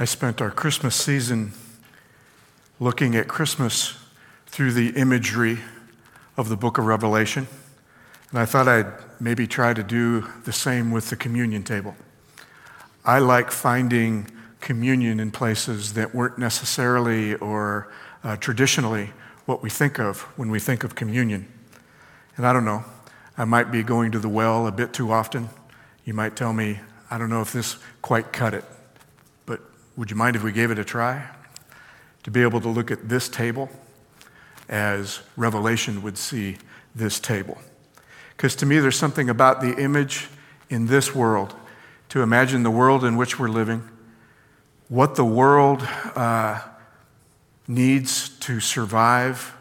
I spent our Christmas season looking at Christmas through the imagery of the book of Revelation. And I thought I'd maybe try to do the same with the communion table. I like finding communion in places that weren't necessarily or uh, traditionally what we think of when we think of communion. And I don't know, I might be going to the well a bit too often. You might tell me, I don't know if this quite cut it. Would you mind if we gave it a try? To be able to look at this table as Revelation would see this table. Because to me, there's something about the image in this world, to imagine the world in which we're living, what the world uh, needs to survive,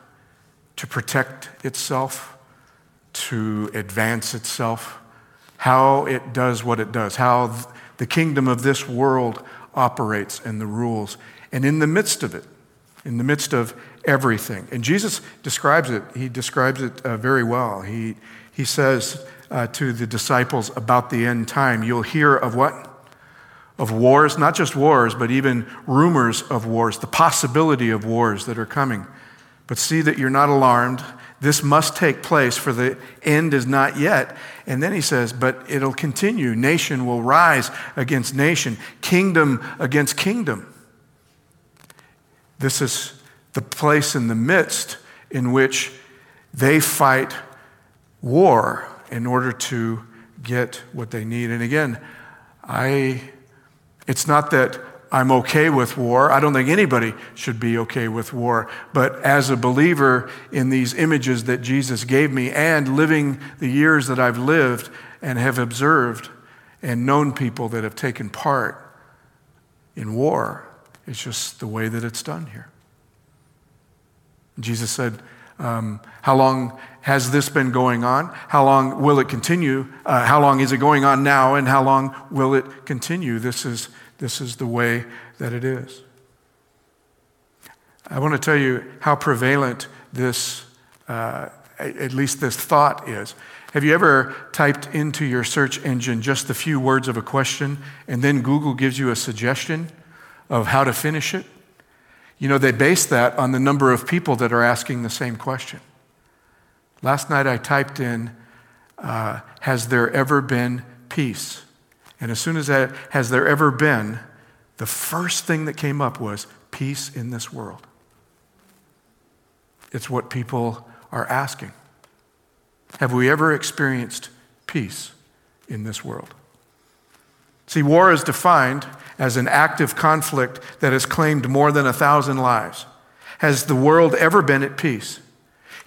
to protect itself, to advance itself, how it does what it does, how the kingdom of this world operates and the rules. And in the midst of it, in the midst of everything, and Jesus describes it, he describes it uh, very well. He, he says uh, to the disciples about the end time, you'll hear of what? Of wars, not just wars, but even rumors of wars, the possibility of wars that are coming. But see that you're not alarmed. This must take place, for the end is not yet. And then he says, But it'll continue. Nation will rise against nation, kingdom against kingdom. This is the place in the midst in which they fight war in order to get what they need. And again, I, it's not that I'm okay with war. I don't think anybody should be okay with war. But as a believer in these images that Jesus gave me and living the years that I've lived and have observed and known people that have taken part in war, it's just the way that it's done here. Jesus said, um, How long has this been going on? How long will it continue? Uh, how long is it going on now? And how long will it continue? This is this is the way that it is. I want to tell you how prevalent this, uh, at least this thought is. Have you ever typed into your search engine just a few words of a question and then Google gives you a suggestion of how to finish it? You know, they base that on the number of people that are asking the same question. Last night I typed in, uh, Has there ever been peace? And as soon as that, has there ever been, the first thing that came up was peace in this world. It's what people are asking. Have we ever experienced peace in this world? See, war is defined as an active conflict that has claimed more than a thousand lives. Has the world ever been at peace?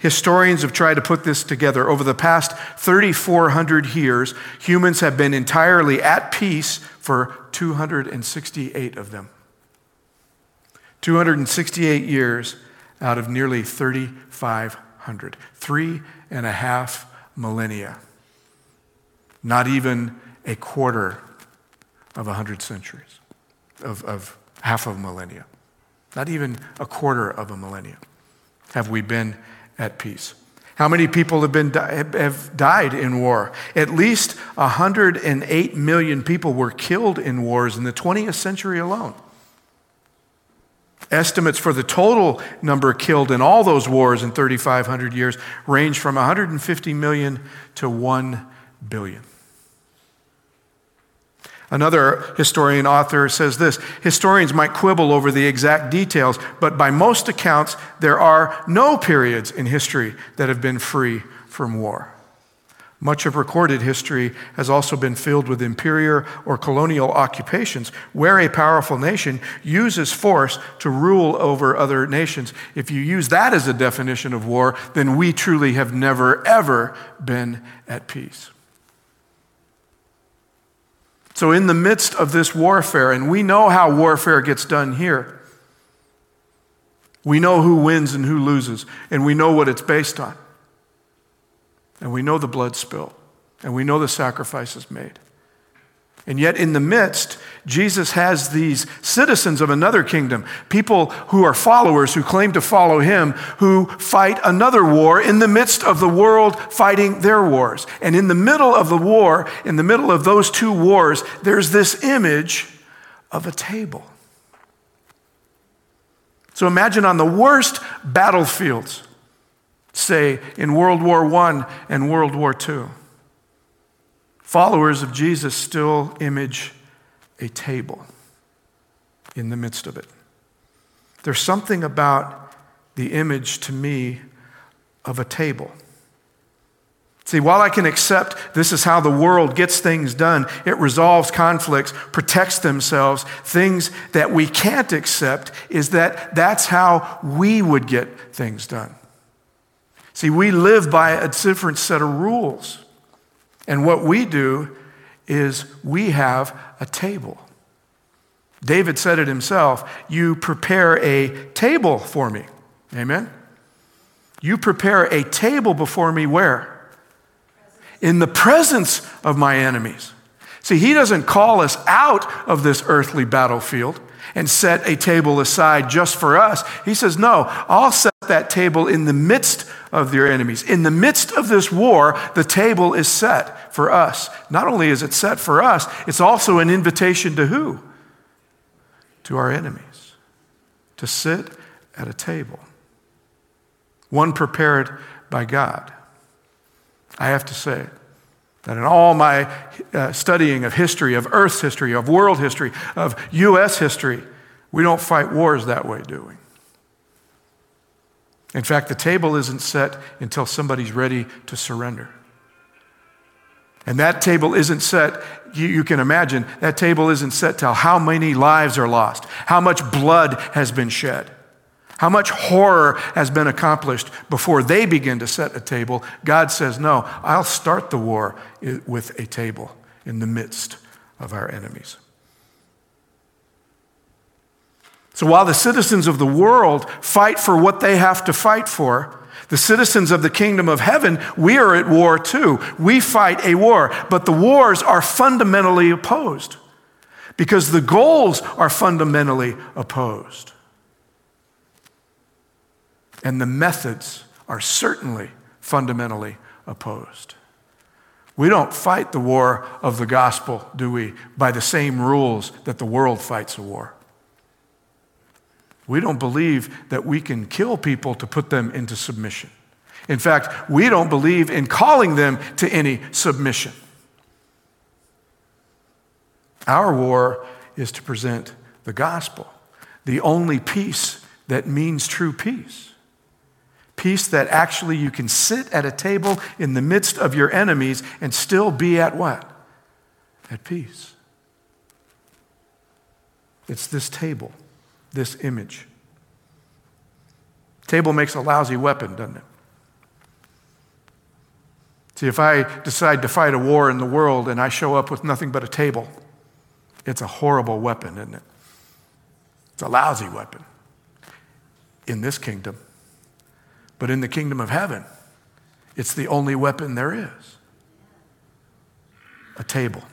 Historians have tried to put this together. Over the past 3,400 years, humans have been entirely at peace for 268 of them. 268 years out of nearly 3,500. Three and a half millennia. Not even a quarter of a hundred centuries, of, of half of a millennia. Not even a quarter of a millennia have we been at peace. How many people have, been, have died in war? At least 108 million people were killed in wars in the 20th century alone. Estimates for the total number killed in all those wars in 3,500 years range from 150 million to 1 billion. Another historian author says this historians might quibble over the exact details, but by most accounts, there are no periods in history that have been free from war. Much of recorded history has also been filled with imperial or colonial occupations where a powerful nation uses force to rule over other nations. If you use that as a definition of war, then we truly have never, ever been at peace. So, in the midst of this warfare, and we know how warfare gets done here, we know who wins and who loses, and we know what it's based on. And we know the blood spilled, and we know the sacrifices made. And yet, in the midst, Jesus has these citizens of another kingdom, people who are followers, who claim to follow him, who fight another war in the midst of the world fighting their wars. And in the middle of the war, in the middle of those two wars, there's this image of a table. So imagine on the worst battlefields, say in World War I and World War II, followers of Jesus still image a table in the midst of it. There's something about the image to me of a table. See, while I can accept this is how the world gets things done, it resolves conflicts, protects themselves, things that we can't accept is that that's how we would get things done. See, we live by a different set of rules. And what we do is we have a table. David said it himself You prepare a table for me. Amen? You prepare a table before me where? In the presence of my enemies. See, he doesn't call us out of this earthly battlefield and set a table aside just for us. He says, No, I'll set that table in the midst of your enemies. In the midst of this war, the table is set for us. Not only is it set for us, it's also an invitation to who? to our enemies, to sit at a table, one prepared by God. I have to say that in all my uh, studying of history, of Earth's history, of world history, of U.S. history, we don't fight wars that way, do we? In fact, the table isn't set until somebody's ready to surrender. And that table isn't set, you, you, can imagine, that table isn't set till how many lives are lost, how much blood has been shed, how much horror has been accomplished before they begin to set a table. God says, No, I'll start the war with a table in the midst of our enemies. So while the citizens of the world fight for what they have to fight for, the citizens of the kingdom of heaven, we are at war too. We fight a war, but the wars are fundamentally opposed because the goals are fundamentally opposed. And the methods are certainly fundamentally opposed. We don't fight the war of the gospel, do we, by the same rules that the world fights a war. We don't believe that we can kill people to put them into submission. In fact, we don't believe in calling them to any submission. Our war is to present the gospel, the only peace that means true peace. Peace that actually you can sit at a table in the midst of your enemies and still be at what? At peace. It's this table this image. Table makes a lousy weapon, doesn't it? See, if I decide to fight a war in the world and I show up with nothing but a table, it's a horrible weapon, isn't it? It's a lousy weapon in this kingdom. But in the kingdom of heaven, it's the only weapon there is a table.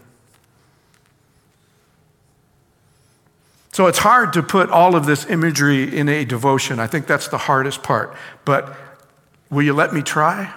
So it's hard to put all of this imagery in a devotion. I think that's the hardest part. But will you let me try?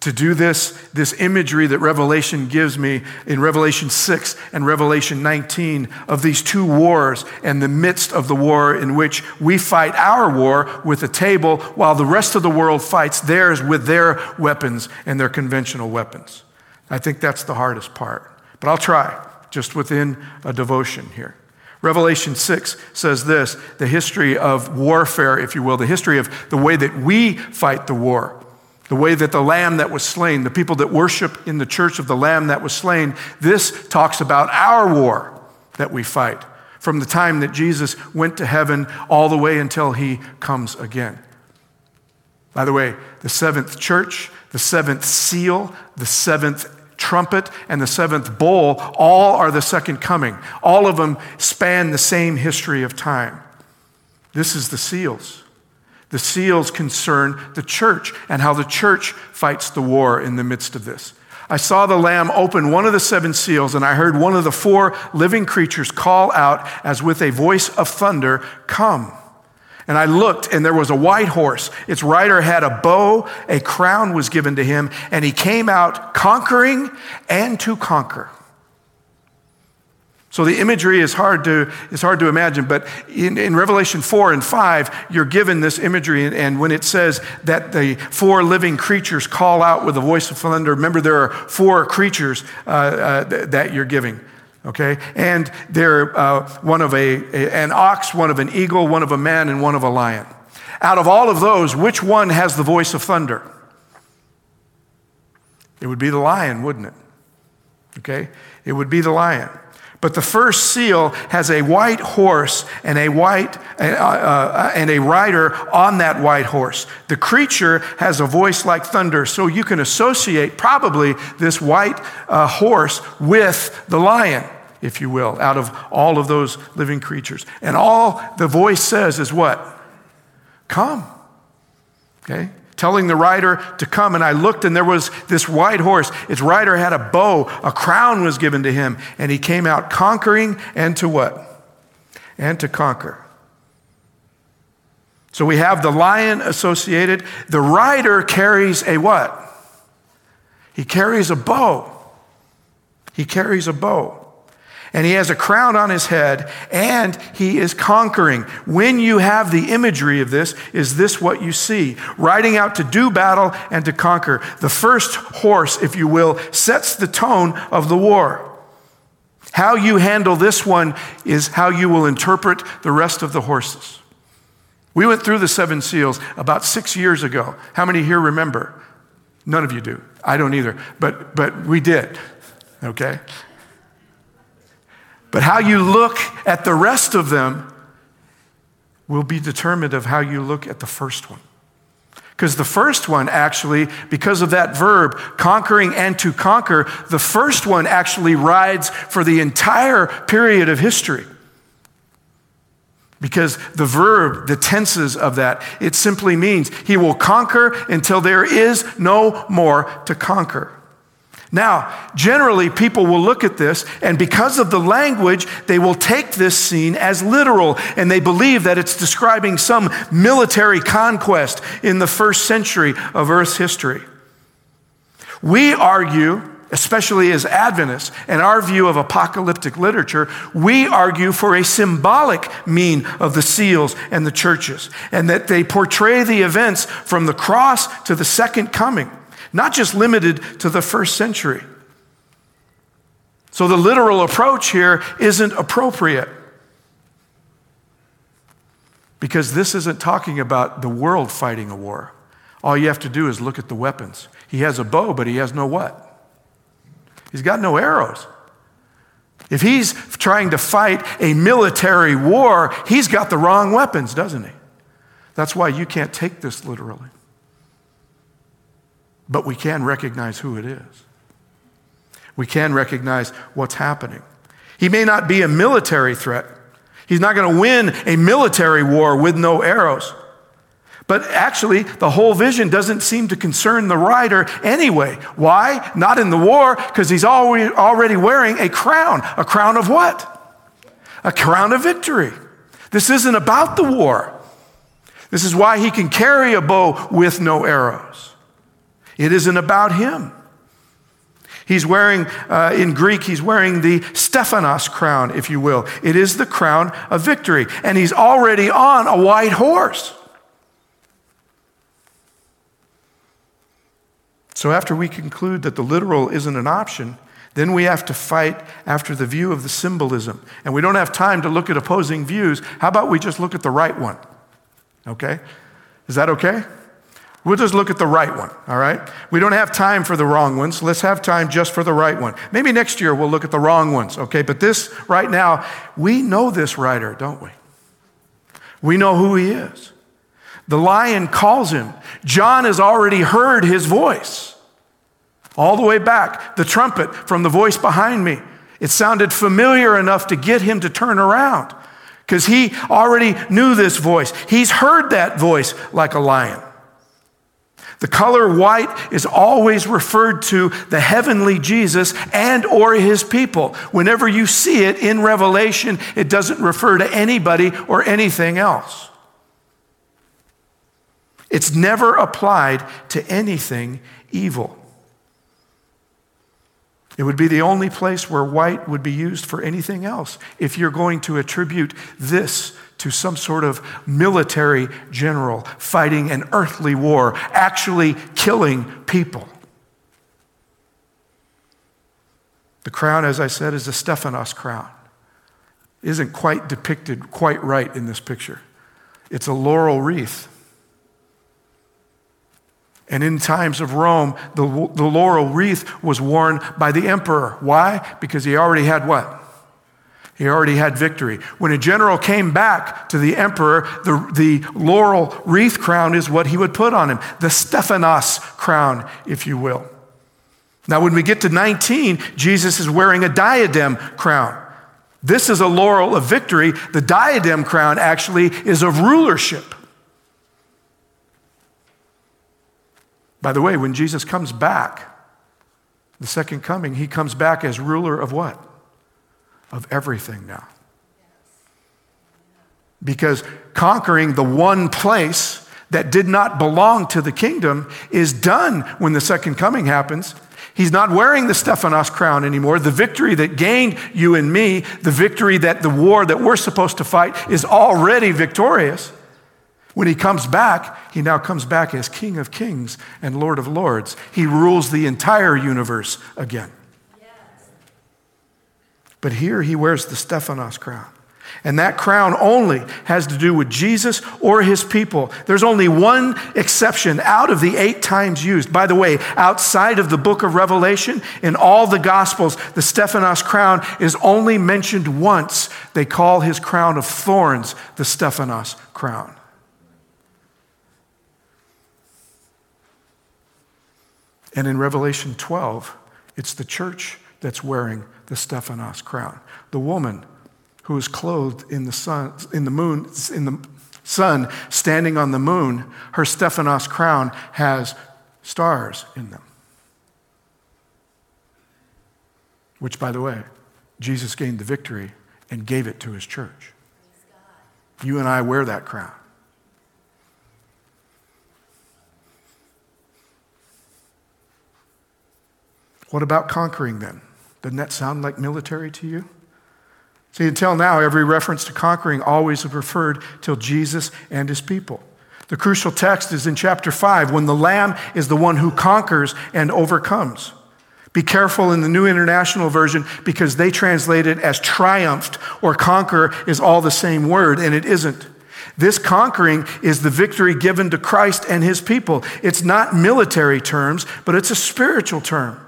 To do this, this imagery that Revelation gives me in Revelation 6 and Revelation 19 of these two wars and the midst of the war in which we fight our war with a table while the rest of the world fights theirs with their weapons and their conventional weapons. I think that's the hardest part. But I'll try just within a devotion here. Revelation 6 says this the history of warfare, if you will, the history of the way that we fight the war, the way that the lamb that was slain, the people that worship in the church of the lamb that was slain, this talks about our war that we fight from the time that Jesus went to heaven all the way until he comes again. By the way, the seventh church, the seventh seal, the seventh trumpet, and the seventh bowl all are the second coming. All of them span the same history of time. This is the seals. The seals concern the church and how the church fights the war in the midst of this. I saw the Lamb open one of the seven seals, and I heard one of the four living creatures call out as with a voice of thunder, Come. And I looked, and there was a white horse. Its rider had a bow, a crown was given to him, and he came out conquering and to conquer. So the imagery is hard to, is hard to imagine, but in, in Revelation 4 and 5, you're given this imagery. And, and, when it says that the four living creatures call out with a voice of thunder, remember there are four creatures uh, uh, th- that you're giving. Okay? And they're uh, one of a, a, an ox, one of an eagle, one of a man, and one of a lion. Out of all of those, which one has the voice of thunder? It would be the lion, wouldn't it? Okay? It would be the lion. But the first seal has a white horse and a white uh, uh, and a rider on that white horse. The creature has a voice like thunder, so you can associate probably this white uh, horse with the lion, if you will, out of all of those living creatures. And all the voice says is what? Come. Okay? Telling the rider to come. And I looked, and there was this white horse. Its rider had a bow, a crown was given to him, and he came out conquering and to what? And to conquer. So we have the lion associated. The rider carries a what? He carries a bow. He carries a bow and he has a crown on his head, and he is conquering. When you have the imagery of this, is this what you see? Riding out to do battle and to conquer. The first horse, if you will, sets the tone of the war. How you handle this one is how you will interpret the rest of the horses. We went through the seven seals about six years ago. How many here remember? None of you do. I don't either. But, but we did. Okay? But how you look at the rest of them will be determined of how you look at the first one. Because the first one actually, because of that verb, conquering and to conquer, the first one actually rides for the entire period of history. Because the verb, the tenses of that, it simply means he will conquer until there is no more to conquer. Now, generally, people will look at this, and because of the language, they will take this scene as literal, and they believe that it's describing some military conquest in the first century of Earth's history. We argue, especially as Adventists, and our view of apocalyptic literature, we argue for a symbolic mean of the seals and the churches, and that they portray the events from the cross to the second coming not just limited to the first century. So the literal approach here isn't appropriate. Because this isn't talking about the world fighting a war. All you have to do is look at the weapons. He has a bow, but he has no what? He's got no arrows. If he's trying to fight a military war, he's got the wrong weapons, doesn't he? That's why you can't take this literally but we can recognize who it is. We can recognize what's happening. He may not be a military threat. He's not going to win a military war with no arrows. But actually, the whole vision doesn't seem to concern the rider anyway. Why? Not in the war, because he's already wearing a crown. A crown of what? A crown of victory. This isn't about the war. This is why he can carry a bow with no arrows. It isn't about him. He's wearing, uh, in Greek, he's wearing the Stephanos crown, if you will. It is the crown of victory. And he's already on a white horse. So, after we conclude that the literal isn't an option, then we have to fight after the view of the symbolism. And we don't have time to look at opposing views. How about we just look at the right one? Okay? Is that okay? We'll just look at the right one, all right? We don't have time for the wrong ones. Let's have time just for the right one. Maybe next year we'll look at the wrong ones, okay? But this, right now, we know this writer, don't we? We know who he is. The lion calls him. John has already heard his voice. All the way back, the trumpet from the voice behind me. It sounded familiar enough to get him to turn around because he already knew this voice. He's heard that voice like a lion. The color white is always referred to the heavenly Jesus and or his people. Whenever you see it in Revelation, it doesn't refer to anybody or anything else. It's never applied to anything evil. It would be the only place where white would be used for anything else if you're going to attribute this to some sort of military general fighting an earthly war, actually killing people. The crown, as I said, is a Stephanos crown. Isn't quite depicted quite right in this picture. It's a laurel wreath. And in times of Rome, the, the laurel wreath was worn by the emperor. Why? Because he already had what? He already had victory. When a general came back to the emperor, the, the laurel wreath crown is what he would put on him the Stephanos crown, if you will. Now, when we get to 19, Jesus is wearing a diadem crown. This is a laurel of victory. The diadem crown actually is of rulership. By the way, when Jesus comes back, the second coming, he comes back as ruler of what? Of everything now. Because conquering the one place that did not belong to the kingdom is done when the second coming happens. He's not wearing the Stephanos crown anymore. The victory that gained you and me, the victory that the war that we're supposed to fight, is already victorious. When he comes back, he now comes back as King of Kings and Lord of Lords. He rules the entire universe again. But here he wears the Stephanos crown. And that crown only has to do with Jesus or his people. There's only one exception out of the eight times used. By the way, outside of the book of Revelation, in all the Gospels, the Stephanos crown is only mentioned once. They call his crown of thorns the Stephanos crown. And in Revelation 12, it's the church that's wearing the Stephanos crown. The woman who is clothed in the sun, in the moon, in the sun, standing on the moon, her Stephanos crown has stars in them. Which, by the way, Jesus gained the victory and gave it to his church. You and I wear that crown. What about conquering then? Doesn't that sound like military to you? See, until now, every reference to conquering always referred to Jesus and his people. The crucial text is in chapter 5 when the Lamb is the one who conquers and overcomes. Be careful in the New International Version because they translate it as triumphed or conquer is all the same word, and it isn't. This conquering is the victory given to Christ and his people. It's not military terms, but it's a spiritual term.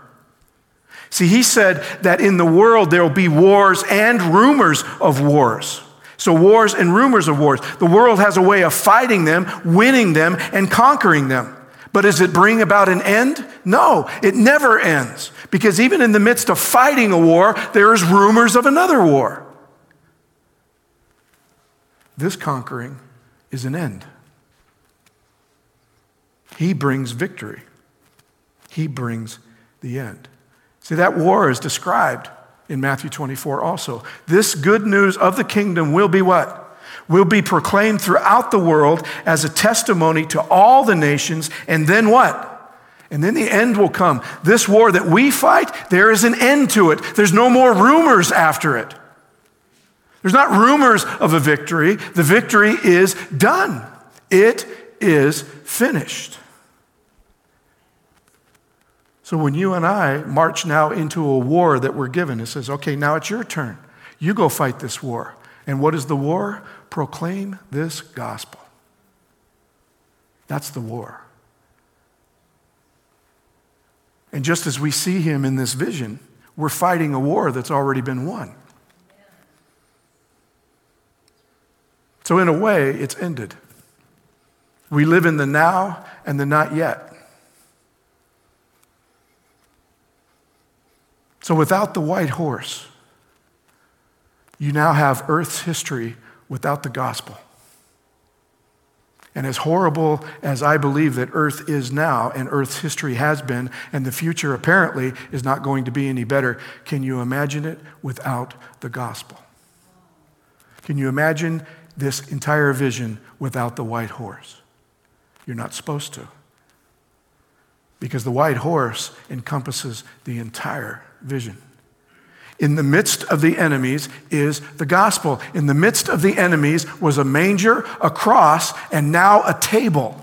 See, he said that in the world there will be wars and rumors of wars. So, wars and rumors of wars. The world has a way of fighting them, winning them, and conquering them. But does it bring about an end? No, it never ends. Because even in the midst of fighting a war, there is rumors of another war. This conquering is an end. He brings victory, He brings the end. See, that war is described in Matthew 24 also. This good news of the kingdom will be what? Will be proclaimed throughout the world as a testimony to all the nations, and then what? And then the end will come. This war that we fight, there is an end to it. There's no more rumors after it. There's not rumors of a victory. The victory is done, it is finished. So when you and I march now into a war that we're given, it says, okay, now it's your turn. You go fight this war. And what is the war? Proclaim this gospel. That's the war. And just as we see him in this vision, we're fighting a war that's already been won. So, in a way, it's ended. We live in the now and the not yet. So, without the white horse, you now have Earth's history without the gospel. And as horrible as I believe that Earth is now, and Earth's history has been, and the future apparently is not going to be any better, can you imagine it without the gospel? Can you imagine this entire vision without the white horse? You're not supposed to. Because the white horse encompasses the entire vision. In the midst of the enemies is the gospel. In the midst of the enemies was a manger, a cross, and now a table.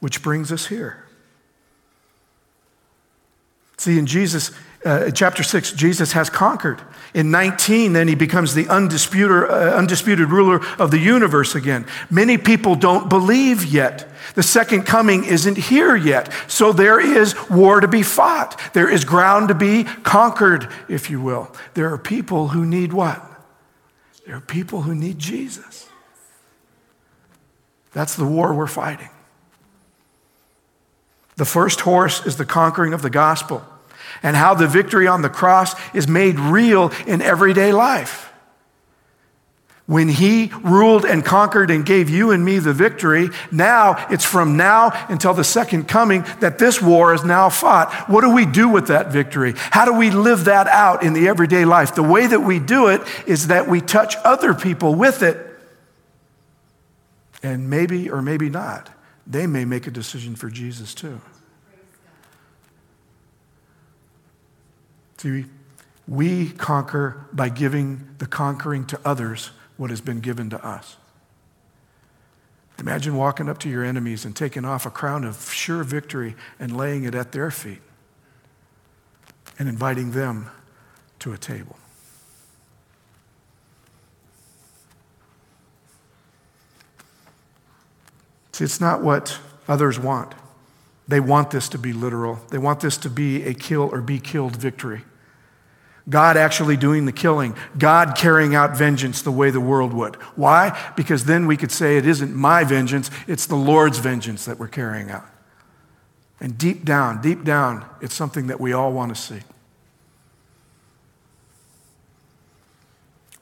Which brings us here. See, in Jesus, uh, chapter 6, Jesus has conquered. In 19, then he becomes the undisputed, uh, undisputed ruler of the universe again. Many people don't believe yet. The second coming isn't here yet. So there is war to be fought. There is ground to be conquered, if you will. There are people who need what? There are people who need Jesus. That's the war we're fighting. The first horse is the conquering of the gospel and how the victory on the cross is made real in everyday life. When he ruled and conquered and gave you and me the victory, now it's from now until the second coming that this war is now fought. What do we do with that victory? How do we live that out in the everyday life? The way that we do it is that we touch other people with it. And maybe or maybe not, they may make a decision for Jesus too. See, we conquer by giving the conquering to others what has been given to us. Imagine walking up to your enemies and taking off a crown of sure victory and laying it at their feet and inviting them to a table. See, it's not what others want. They want this to be literal, they want this to be a kill or be killed victory. God actually doing the killing, God carrying out vengeance the way the world would. Why? Because then we could say it isn't my vengeance, it's the Lord's vengeance that we're carrying out. And deep down, deep down, it's something that we all want to see.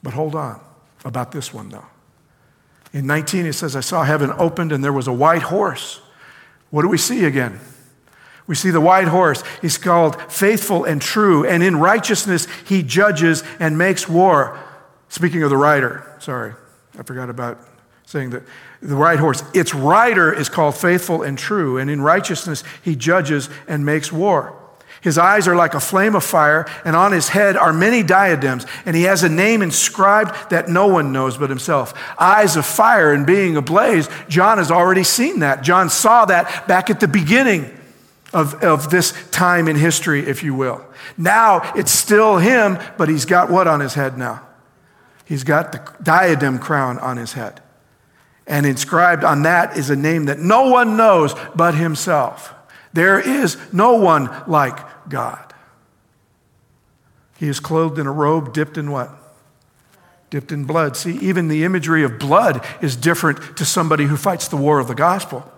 But hold on about this one, though. In 19, it says, I saw heaven opened and there was a white horse. What do we see again? We see the white horse. He's called faithful and true, and in righteousness he judges and makes war. Speaking of the rider, sorry, I forgot about saying that the white horse, its rider is called faithful and true, and in righteousness he judges and makes war. His eyes are like a flame of fire, and on his head are many diadems, and he has a name inscribed that no one knows but himself. Eyes of fire and being ablaze. John has already seen that. John saw that back at the beginning of, of this time in history, if you will. Now it's still him, but he's got what on his head now? He's got the diadem crown on his head. And inscribed on that is a name that no one knows but himself. There is no one like God. He is clothed in a robe dipped in what? Dipped in blood. See, even the imagery of blood is different to somebody who fights the war of the gospel.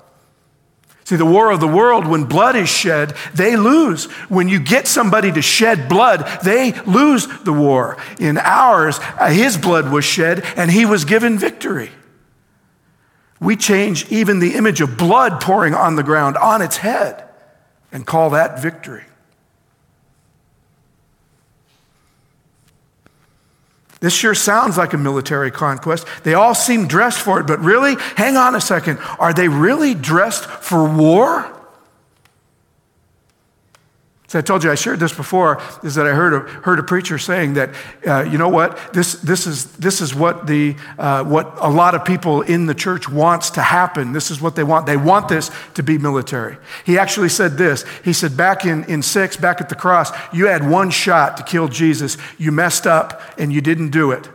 See, the war of the world, when blood is shed, they lose. When you get somebody to shed blood, they lose the war. In ours, uh, his blood was shed and he was given victory. We change even the image of blood pouring on the ground on its head and call that victory. This sure sounds like a military conquest. They all seem dressed for it, but really, hang on a second. Are they really dressed for war? So I told you I shared this before. Is that I heard a, heard a preacher saying that uh, you know what this this is this is what the uh, what a lot of people in the church wants to happen. This is what they want. They want this to be military. He actually said this. He said back in in six, back at the cross, you had one shot to kill Jesus. You messed up and you didn't do it.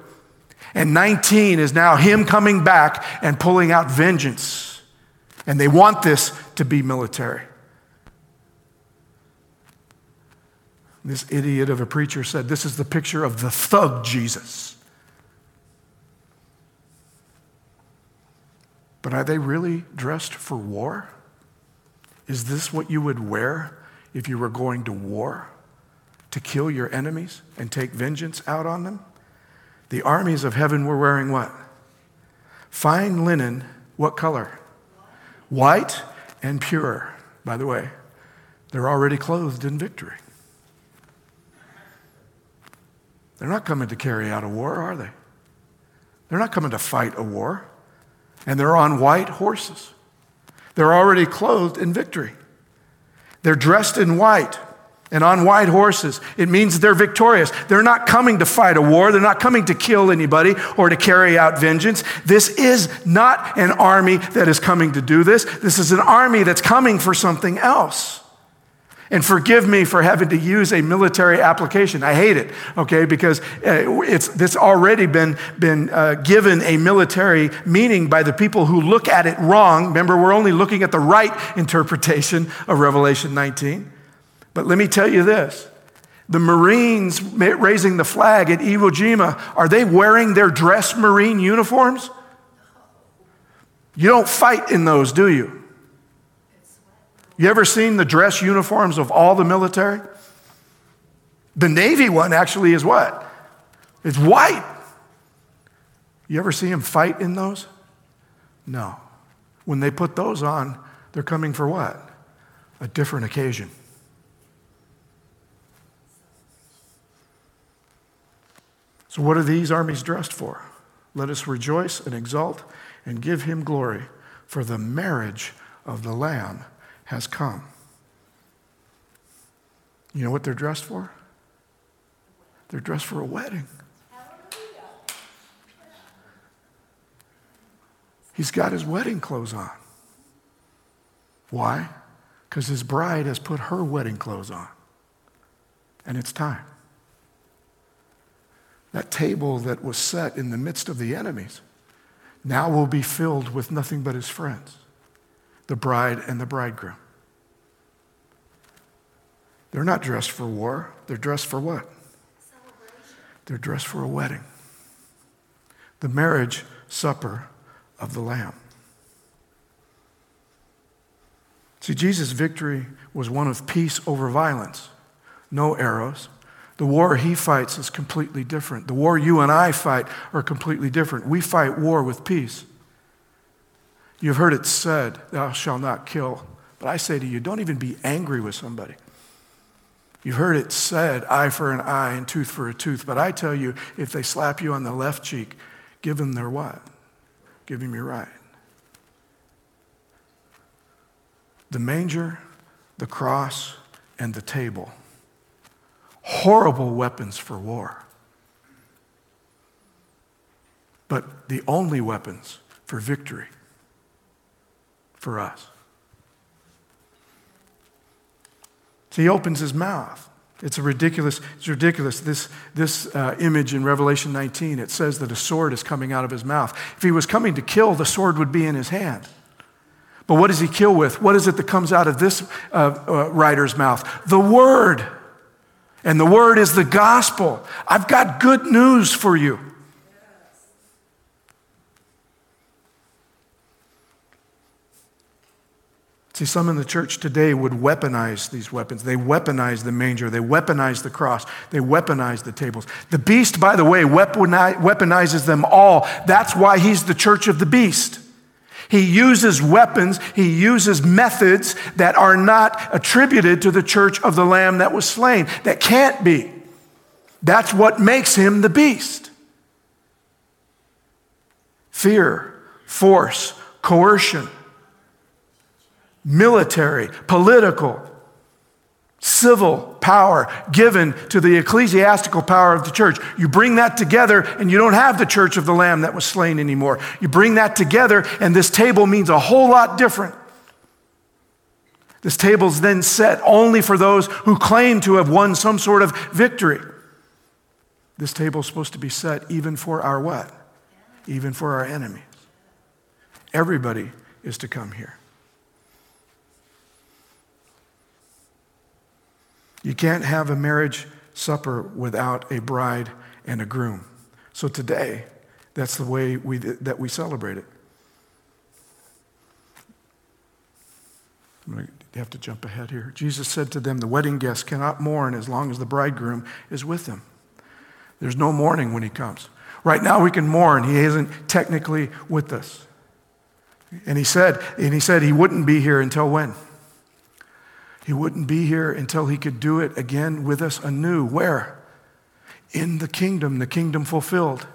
And 19 is now him coming back and pulling out vengeance. And they want this to be military. This idiot of a preacher said this is the picture of the thug Jesus. But are they really dressed for war? Is this what you would wear if you were going to war? To kill your enemies and take vengeance out on them? The armies of heaven were wearing what? Fine linen, what color? White and pure. By the way, they're already clothed in victory. They're not coming to carry out a war, are they? They're not coming to fight a war. And they're on white horses. They're already clothed in victory. They're dressed in white. and on white horses. It means they're victorious. They're not coming to fight a war. They're not coming to kill anybody or to carry out vengeance. This is not an army that is coming to do this. This is an army that's coming for something else. And forgive me for having to use a military application. I hate it, okay, because uh, it's already been, been uh, given a military meaning by the people who look at it wrong. Remember, we're only looking at the right interpretation of Revelation 19. But let me tell you this the Marines raising the flag at Iwo Jima, are they wearing their dress Marine uniforms? You don't fight in those, do you? You ever seen the dress uniforms of all the military? The Navy one actually is what? It's white. You ever see them fight in those? No. When they put those on, they're coming for what? A different occasion. So, what are these armies dressed for? Let us rejoice and exult and give him glory, for the marriage of the Lamb has come. You know what they're dressed for? They're dressed for a wedding. He's got his wedding clothes on. Why? Because his bride has put her wedding clothes on. And it's time. That table that was set in the midst of the enemies now will be filled with nothing but his friends, the bride and the bridegroom. They're not dressed for war, they're dressed for what? They're dressed for a wedding. The marriage supper of the Lamb. See, Jesus' victory was one of peace over violence. No arrows, the war he fights is completely different. The war you and I fight are completely different. We fight war with peace. You've heard it said, Thou shalt not kill. But I say to you, don't even be angry with somebody. You've heard it said, eye for an eye and tooth for a tooth. But I tell you, if they slap you on the left cheek, give them their what? Give them your right. The manger, the cross, and the table horrible weapons for war, but the only weapons for victory for us. So he opens his mouth. It's a ridiculous, it's ridiculous. This, this uh, image in Revelation 19, it says that a sword is coming out of his mouth. If he was coming to kill, the sword would be in his hand. But what does he kill with? What is it that comes out of this uh, uh, writer's mouth? The word. And the word is the gospel. I've got good news for you. See, some in the church today would weaponize these weapons. They weaponize the manger, they weaponize the cross, they weaponize the tables. The beast, by the way, weaponizes them all. That's why he's the church of the beast. He uses weapons, he uses methods that are not attributed to the church of the Lamb that was slain, that can't be. That's what makes him the beast. Fear, force, coercion, military, political, civil power given to the ecclesiastical power of the church. You bring that together, and you don't have the church of the Lamb that was slain anymore. You bring that together, and this table means a whole lot different. This table's then set only for those who claim to have won some sort of victory. This table is supposed to be set even for our what? Even for our enemies. Everybody is to come here. You can't have a marriage supper without a bride and a groom. So today, that's the way we, that we celebrate it. I'm going to have to jump ahead here. Jesus said to them, The wedding guests cannot mourn as long as the bridegroom is with them. There's no mourning when he comes. Right now we can mourn. He isn't technically with us. And he said, and he said he wouldn't be here until when? He wouldn't be here until he could do it again with us anew. Where? In the kingdom, the kingdom fulfilled.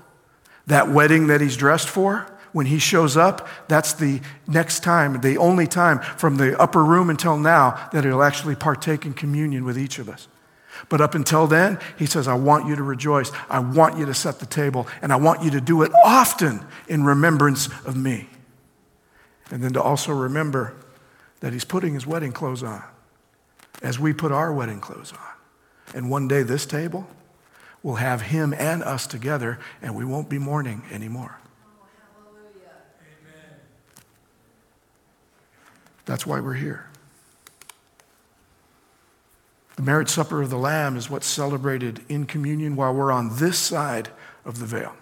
That wedding that he's dressed for, when he shows up, that's the next time, the only time from the upper room until now that he'll actually partake in communion with each of us. But up until then, he says, I want you to rejoice. I want you to set the table, and I want you to do it often in remembrance of me. And then to also remember that he's putting his wedding clothes on as we put our wedding clothes on. And one day, this table will have him and us together, and we won't be mourning anymore. Amen. That's why we're here. The marriage supper of the Lamb is what's celebrated in communion while we're on this side of the veil.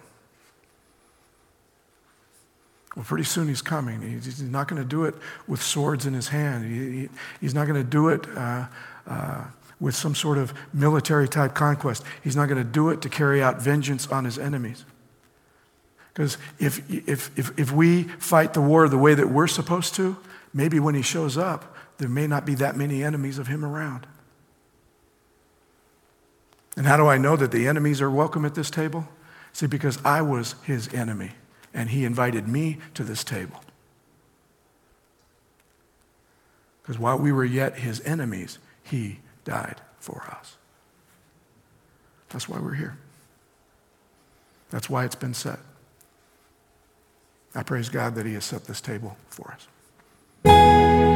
Well, pretty soon he's coming. He's not going to do it with swords in his hand. He, he's not going to do it uh, uh, with some sort of military type conquest. He's not going to do it to carry out vengeance on his enemies. Because if, if, if, if we fight the war the way that we're supposed to, maybe when he shows up, there may not be that many enemies of him around. And how do I know that the enemies are welcome at this table? See, because I was his enemy, and he invited me to this table. Because while we were yet his enemies, he died for us. That's why we're here. That's why it's been set. I praise God that he has set this table for us.